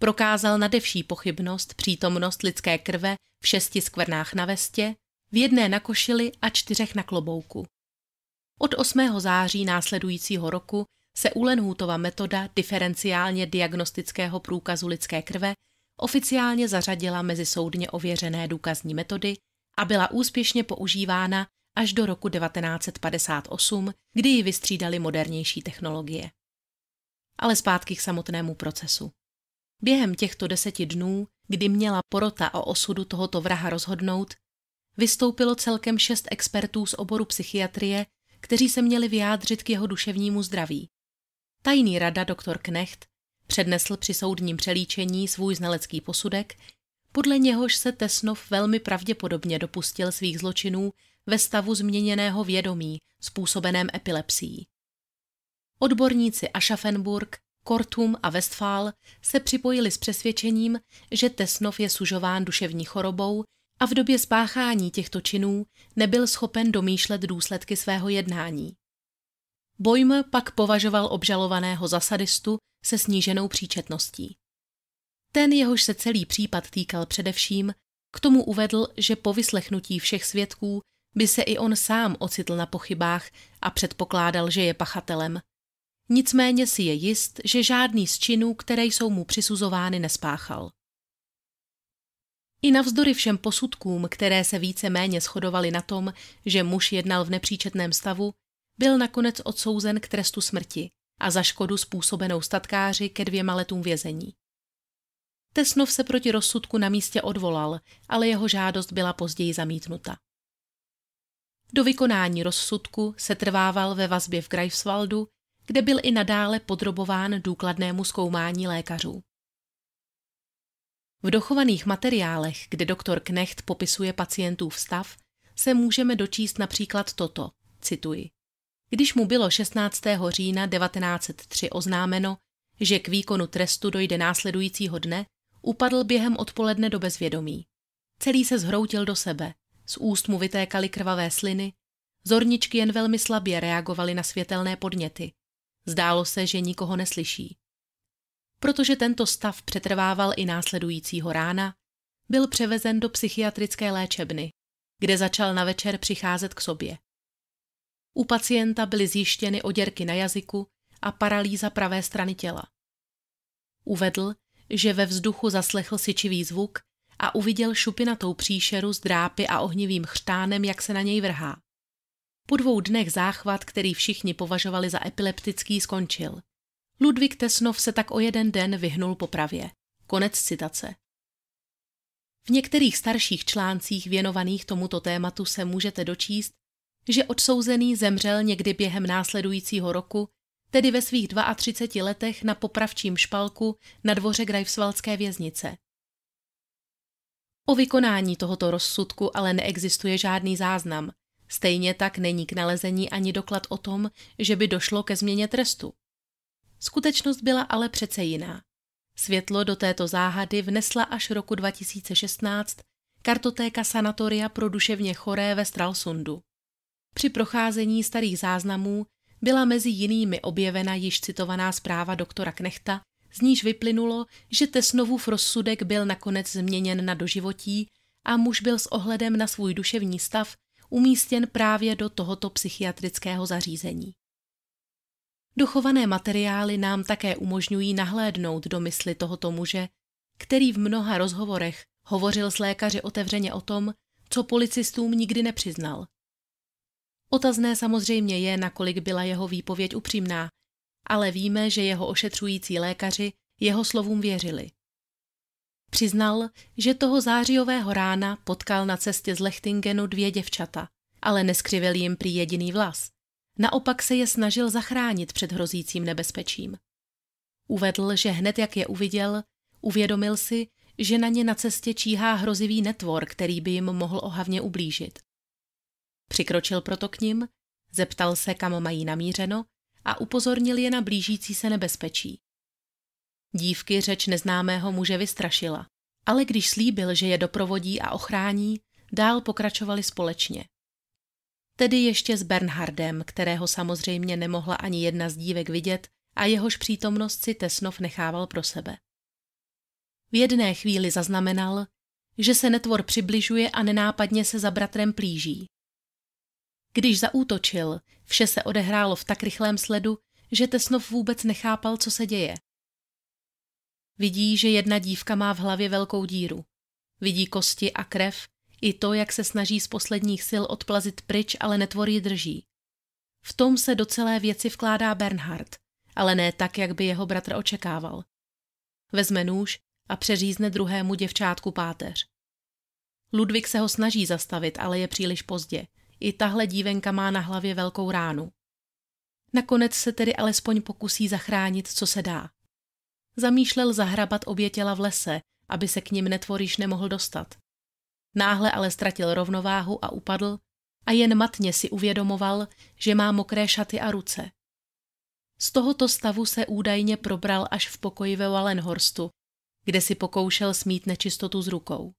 Prokázal nadevší pochybnost přítomnost lidské krve v šesti skvrnách na vestě, v jedné na košili a čtyřech na klobouku. Od 8. září následujícího roku se Ulenhutova metoda diferenciálně diagnostického průkazu lidské krve oficiálně zařadila mezi soudně ověřené důkazní metody a byla úspěšně používána až do roku 1958, kdy ji vystřídali modernější technologie. Ale zpátky k samotnému procesu. Během těchto deseti dnů, kdy měla porota o osudu tohoto vraha rozhodnout, vystoupilo celkem šest expertů z oboru psychiatrie, kteří se měli vyjádřit k jeho duševnímu zdraví. Tajný rada doktor Knecht přednesl při soudním přelíčení svůj znalecký posudek, podle něhož se Tesnov velmi pravděpodobně dopustil svých zločinů ve stavu změněného vědomí způsobeném epilepsií. Odborníci Aschaffenburg, Kortum a Westphal se připojili s přesvědčením, že Tesnov je sužován duševní chorobou a v době spáchání těchto činů nebyl schopen domýšlet důsledky svého jednání. Bojm pak považoval obžalovaného za sadistu se sníženou příčetností. Ten, jehož se celý případ týkal především, k tomu uvedl, že po vyslechnutí všech svědků by se i on sám ocitl na pochybách a předpokládal, že je pachatelem. Nicméně si je jist, že žádný z činů, které jsou mu přisuzovány, nespáchal. I navzdory všem posudkům, které se více méně shodovaly na tom, že muž jednal v nepříčetném stavu, byl nakonec odsouzen k trestu smrti a za škodu způsobenou statkáři ke dvěma letům vězení. Tesnov se proti rozsudku na místě odvolal, ale jeho žádost byla později zamítnuta. Do vykonání rozsudku se trvával ve vazbě v Greifswaldu, kde byl i nadále podrobován důkladnému zkoumání lékařů. V dochovaných materiálech, kde doktor Knecht popisuje pacientův stav, se můžeme dočíst například toto, cituji. Když mu bylo 16. října 1903 oznámeno, že k výkonu trestu dojde následujícího dne, upadl během odpoledne do bezvědomí. Celý se zhroutil do sebe, z úst mu vytékaly krvavé sliny, zorničky jen velmi slabě reagovaly na světelné podněty. Zdálo se, že nikoho neslyší. Protože tento stav přetrvával i následujícího rána, byl převezen do psychiatrické léčebny, kde začal na večer přicházet k sobě. U pacienta byly zjištěny oděrky na jazyku a paralýza pravé strany těla. Uvedl, že ve vzduchu zaslechl sičivý zvuk a uviděl šupinatou příšeru s drápy a ohnivým chřtánem, jak se na něj vrhá. Po dvou dnech záchvat, který všichni považovali za epileptický, skončil. Ludvík Tesnov se tak o jeden den vyhnul popravě. Konec citace. V některých starších článcích věnovaných tomuto tématu se můžete dočíst, že odsouzený zemřel někdy během následujícího roku tedy ve svých 32 letech na popravčím špalku na dvoře Greifswaldské věznice. O vykonání tohoto rozsudku ale neexistuje žádný záznam, stejně tak není k nalezení ani doklad o tom, že by došlo ke změně trestu. Skutečnost byla ale přece jiná. Světlo do této záhady vnesla až roku 2016 kartotéka sanatoria pro duševně choré ve Stralsundu. Při procházení starých záznamů byla mezi jinými objevena již citovaná zpráva doktora Knechta, z níž vyplynulo, že Tesnovův rozsudek byl nakonec změněn na doživotí a muž byl s ohledem na svůj duševní stav umístěn právě do tohoto psychiatrického zařízení. Dochované materiály nám také umožňují nahlédnout do mysli tohoto muže, který v mnoha rozhovorech hovořil s lékaři otevřeně o tom, co policistům nikdy nepřiznal. Otazné samozřejmě je, nakolik byla jeho výpověď upřímná, ale víme, že jeho ošetřující lékaři jeho slovům věřili. Přiznal, že toho zářijového rána potkal na cestě z Lechtingenu dvě děvčata, ale neskřivil jim prý jediný vlas. Naopak se je snažil zachránit před hrozícím nebezpečím. Uvedl, že hned jak je uviděl, uvědomil si, že na ně na cestě číhá hrozivý netvor, který by jim mohl ohavně ublížit. Přikročil proto k ním, zeptal se, kam mají namířeno a upozornil je na blížící se nebezpečí. Dívky řeč neznámého muže vystrašila, ale když slíbil, že je doprovodí a ochrání, dál pokračovali společně. Tedy ještě s Bernhardem, kterého samozřejmě nemohla ani jedna z dívek vidět a jehož přítomnost si Tesnov nechával pro sebe. V jedné chvíli zaznamenal, že se netvor přibližuje a nenápadně se za bratrem plíží. Když zaútočil, vše se odehrálo v tak rychlém sledu, že Tesnov vůbec nechápal, co se děje. Vidí, že jedna dívka má v hlavě velkou díru. Vidí kosti a krev, i to, jak se snaží z posledních sil odplazit pryč, ale netvor ji drží. V tom se do celé věci vkládá Bernhard, ale ne tak, jak by jeho bratr očekával. Vezme nůž a přeřízne druhému děvčátku páteř. Ludvík se ho snaží zastavit, ale je příliš pozdě. I tahle dívenka má na hlavě velkou ránu. Nakonec se tedy alespoň pokusí zachránit, co se dá. Zamýšlel zahrabat obě těla v lese, aby se k ním netvoriš nemohl dostat. Náhle ale ztratil rovnováhu a upadl a jen matně si uvědomoval, že má mokré šaty a ruce. Z tohoto stavu se údajně probral až v pokoji ve Wallenhorstu, kde si pokoušel smít nečistotu z rukou.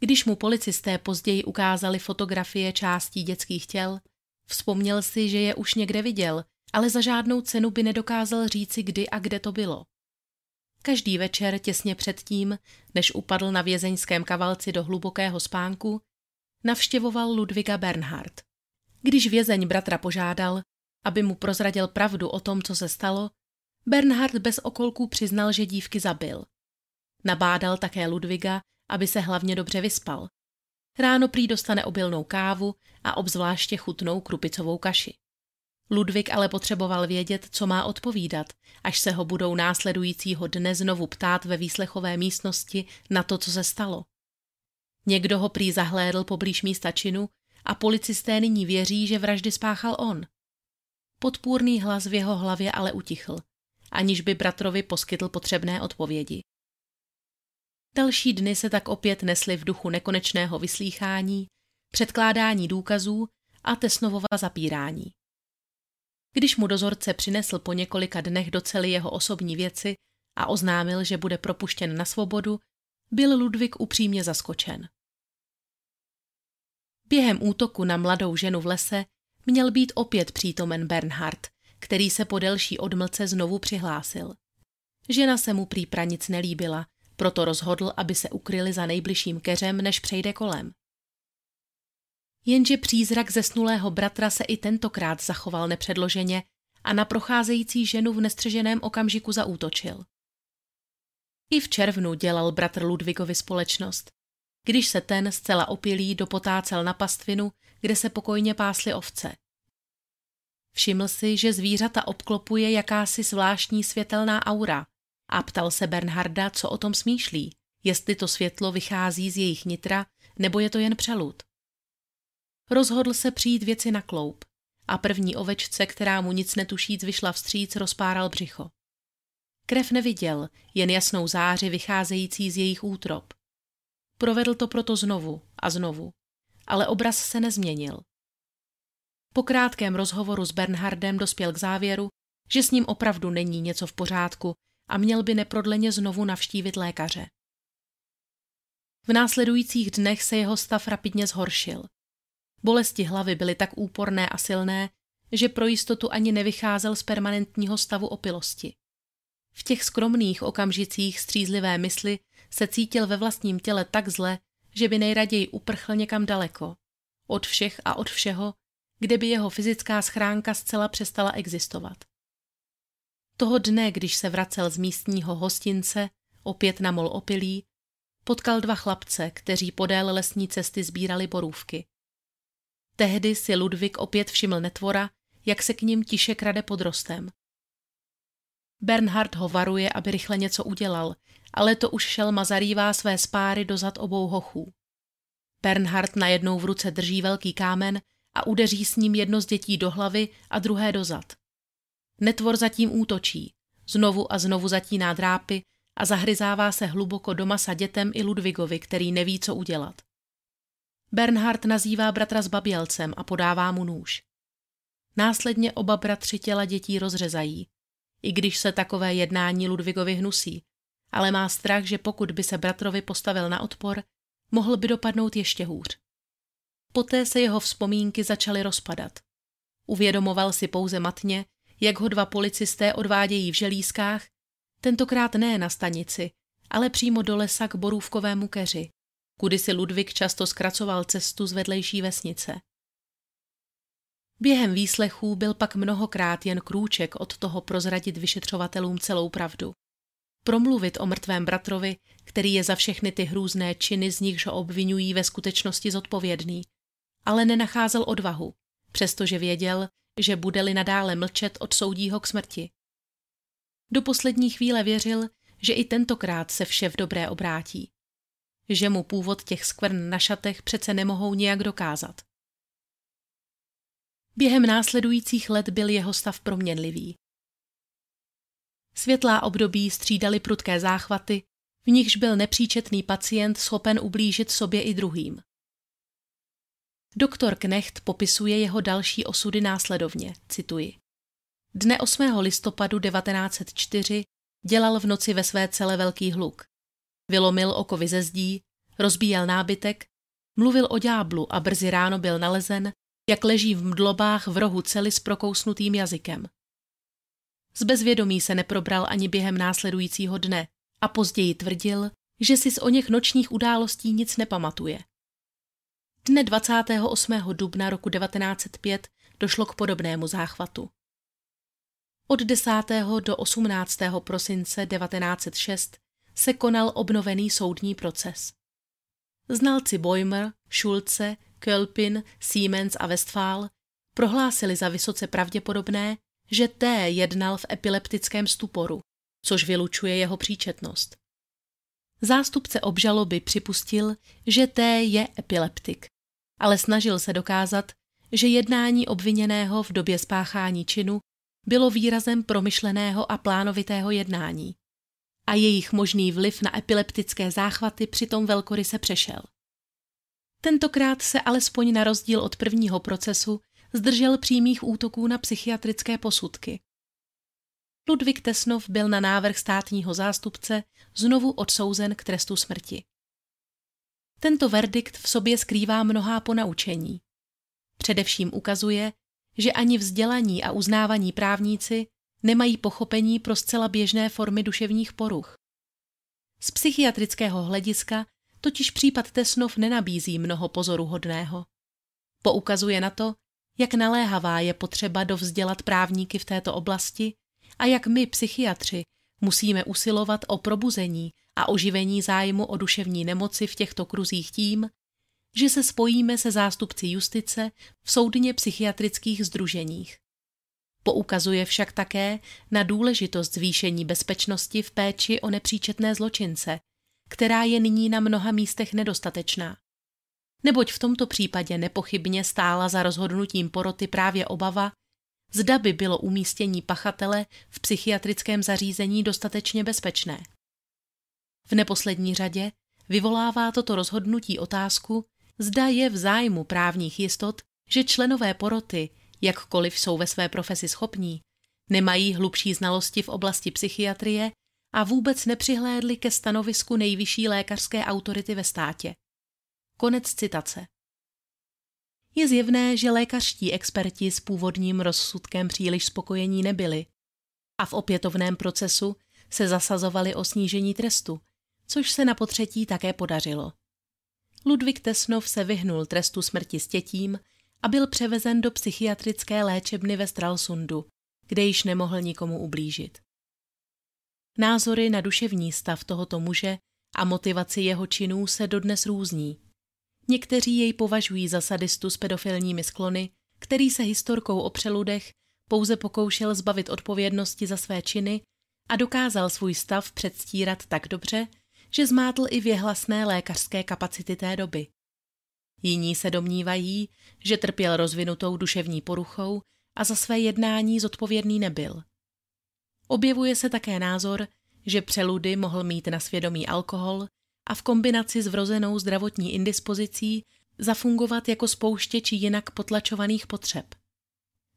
Když mu policisté později ukázali fotografie částí dětských těl, vzpomněl si, že je už někde viděl, ale za žádnou cenu by nedokázal říci, kdy a kde to bylo. Každý večer těsně předtím, než upadl na vězeňském kavalci do hlubokého spánku, navštěvoval Ludviga Bernhard. Když vězeň bratra požádal, aby mu prozradil pravdu o tom, co se stalo, Bernhard bez okolků přiznal, že dívky zabil. Nabádal také Ludviga, aby se hlavně dobře vyspal. Ráno prý dostane obilnou kávu a obzvláště chutnou krupicovou kaši. Ludvík ale potřeboval vědět, co má odpovídat, až se ho budou následujícího dne znovu ptát ve výslechové místnosti na to, co se stalo. Někdo ho prý zahlédl poblíž místa činu a policisté nyní věří, že vraždy spáchal on. Podpůrný hlas v jeho hlavě ale utichl, aniž by bratrovi poskytl potřebné odpovědi. Další dny se tak opět nesly v duchu nekonečného vyslýchání, předkládání důkazů a Tesnovova zapírání. Když mu dozorce přinesl po několika dnech docely jeho osobní věci a oznámil, že bude propuštěn na svobodu, byl Ludvík upřímně zaskočen. Během útoku na mladou ženu v lese měl být opět přítomen Bernhard, který se po delší odmlce znovu přihlásil. Žena se mu prý pranic nelíbila, proto rozhodl, aby se ukryli za nejbližším keřem, než přejde kolem. Jenže přízrak zesnulého bratra se i tentokrát zachoval nepředloženě a na procházející ženu v nestřeženém okamžiku zaútočil. I v červnu dělal bratr Ludvigovi společnost, když se ten zcela opilý dopotácel na pastvinu, kde se pokojně pásly ovce. Všiml si, že zvířata obklopuje jakási zvláštní světelná aura a ptal se Bernharda, co o tom smýšlí, jestli to světlo vychází z jejich nitra, nebo je to jen přelud. Rozhodl se přijít věci na kloup a první ovečce, která mu nic netušíc vyšla vstříc, rozpáral břicho. Krev neviděl, jen jasnou záři vycházející z jejich útrop. Provedl to proto znovu a znovu, ale obraz se nezměnil. Po krátkém rozhovoru s Bernhardem dospěl k závěru, že s ním opravdu není něco v pořádku a měl by neprodleně znovu navštívit lékaře. V následujících dnech se jeho stav rapidně zhoršil. Bolesti hlavy byly tak úporné a silné, že pro jistotu ani nevycházel z permanentního stavu opilosti. V těch skromných okamžicích střízlivé mysli se cítil ve vlastním těle tak zle, že by nejraději uprchl někam daleko. Od všech a od všeho, kde by jeho fyzická schránka zcela přestala existovat. Toho dne, když se vracel z místního hostince, opět na mol opilý, potkal dva chlapce, kteří podél lesní cesty sbírali borůvky. Tehdy si Ludvík opět všiml netvora, jak se k ním tiše krade pod rostem. Bernhard ho varuje, aby rychle něco udělal, ale to už šelma zarývá své spáry do zad obou hochů. Bernhard najednou v ruce drží velký kámen a udeří s ním jedno z dětí do hlavy a druhé do zad. Netvor zatím útočí, znovu a znovu zatíná drápy a zahryzává se hluboko do masa dětem i Ludvigovi, který neví, co udělat. Bernhard nazývá bratra s babělcem a podává mu nůž. Následně oba bratři těla dětí rozřezají, i když se takové jednání Ludvigovi hnusí, ale má strach, že pokud by se bratrovi postavil na odpor, mohl by dopadnout ještě hůř. Poté se jeho vzpomínky začaly rozpadat. Uvědomoval si pouze matně, jak ho dva policisté odvádějí v želízkách, tentokrát ne na stanici, ale přímo do lesa k borůvkovému keři, kudy si Ludvík často zkracoval cestu z vedlejší vesnice. Během výslechů byl pak mnohokrát jen krůček od toho prozradit vyšetřovatelům celou pravdu. Promluvit o mrtvém bratrovi, který je za všechny ty hrůzné činy, z nichž ho obvinují ve skutečnosti zodpovědný, ale nenacházel odvahu, přestože věděl, že bude-li nadále mlčet, odsoudí ho k smrti. Do poslední chvíle věřil, že i tentokrát se vše v dobré obrátí. Že mu původ těch skvrn na šatech přece nemohou nějak dokázat. Během následujících let byl jeho stav proměnlivý. Světlá období střídaly prudké záchvaty, v nichž byl nepříčetný pacient schopen ublížit sobě i druhým. Doktor Knecht popisuje jeho další osudy následovně, cituji. Dne 8. listopadu 1904 dělal v noci ve své cele velký hluk. Vylomil okovy ze zdí, rozbíjel nábytek, mluvil o ďáblu a brzy ráno byl nalezen, jak leží v mdlobách v rohu cely s prokousnutým jazykem. Z bezvědomí se neprobral ani během následujícího dne a později tvrdil, že si z o něch nočních událostí nic nepamatuje. Dne 28. dubna roku 1905 došlo k podobnému záchvatu. Od 10. do 18. prosince 1906 se konal obnovený soudní proces. Znalci Boimer, Schulze, Kölpin, Siemens a Westphal prohlásili za vysoce pravděpodobné, že T jednal v epileptickém stuporu, což vylučuje jeho příčetnost. Zástupce obžaloby připustil, že T je epileptik, ale snažil se dokázat, že jednání obviněného v době spáchání činu bylo výrazem promyšleného a plánovitého jednání a jejich možný vliv na epileptické záchvaty přitom velkoryse přešel. Tentokrát se alespoň na rozdíl od prvního procesu zdržel přímých útoků na psychiatrické posudky. Ludvík Tesnov byl na návrh státního zástupce znovu odsouzen k trestu smrti. Tento verdikt v sobě skrývá mnohá ponaučení. Především ukazuje, že ani vzdělaní a uznávaní právníci nemají pochopení pro zcela běžné formy duševních poruch. Z psychiatrického hlediska totiž případ Tesnov nenabízí mnoho pozoruhodného. Poukazuje na to, jak naléhavá je potřeba dovzdělat právníky v této oblasti a jak my, psychiatři, musíme usilovat o probuzení a oživení zájmu o duševní nemoci v těchto kruzích tím, že se spojíme se zástupci justice v soudně psychiatrických združeních. Poukazuje však také na důležitost zvýšení bezpečnosti v péči o nepříčetné zločince, která je nyní na mnoha místech nedostatečná. Neboť v tomto případě nepochybně stála za rozhodnutím poroty právě obava, zda by bylo umístění pachatele v psychiatrickém zařízení dostatečně bezpečné. V neposlední řadě vyvolává toto rozhodnutí otázku, zda je v zájmu právních jistot, že členové poroty, jakkoliv jsou ve své profesi schopní, nemají hlubší znalosti v oblasti psychiatrie a vůbec nepřihlédli ke stanovisku nejvyšší lékařské autority ve státě. Konec citace. Je zjevné, že lékařští experti s původním rozsudkem příliš spokojení nebyli a v opětovném procesu se zasazovali o snížení trestu, což se na potřetí také podařilo. Ludvík Tesnov se vyhnul trestu smrti s tětím a byl převezen do psychiatrické léčebny ve Stralsundu, kde již nemohl nikomu ublížit. Názory na duševní stav tohoto muže a motivaci jeho činů se dodnes různí. Někteří jej považují za sadistu s pedofilními sklony, který se historkou o přeludech pouze pokoušel zbavit odpovědnosti za své činy a dokázal svůj stav předstírat tak dobře, že zmátl i věhlasné lékařské kapacity té doby. Jiní se domnívají, že trpěl rozvinutou duševní poruchou a za své jednání zodpovědný nebyl. Objevuje se také názor, že přeludy mohl mít na svědomí alkohol a v kombinaci s vrozenou zdravotní indispozicí zafungovat jako spouštěč jinak potlačovaných potřeb.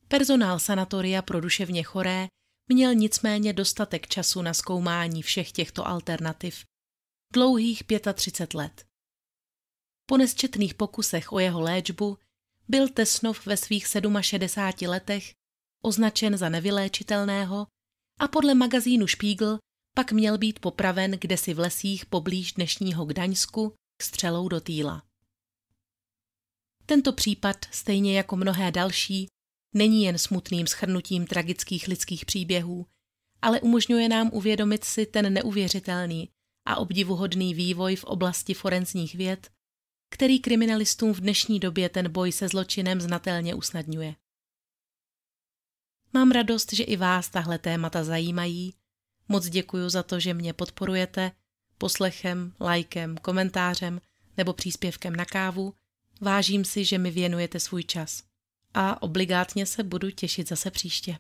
Personál sanatoria pro duševně choré měl nicméně dostatek času na zkoumání všech těchto alternativ. Dlouhých 35 let. Po nesčetných pokusech o jeho léčbu byl Tesnov ve svých 67 letech označen za nevyléčitelného a podle magazínu Spiegel pak měl být popraven kdesi v lesích poblíž dnešního Gdaňsku střelou do týla. Tento případ, stejně jako mnohé další, není jen smutným schrnutím tragických lidských příběhů, ale umožňuje nám uvědomit si ten neuvěřitelný a obdivuhodný vývoj v oblasti forenzních věd, který kriminalistům v dnešní době ten boj se zločinem znatelně usnadňuje. Mám radost, že i vás tahle témata zajímají. Moc děkuji za to, že mě podporujete poslechem, lajkem, komentářem nebo příspěvkem na kávu. Vážím si, že mi věnujete svůj čas. A obligátně se budu těšit zase příště.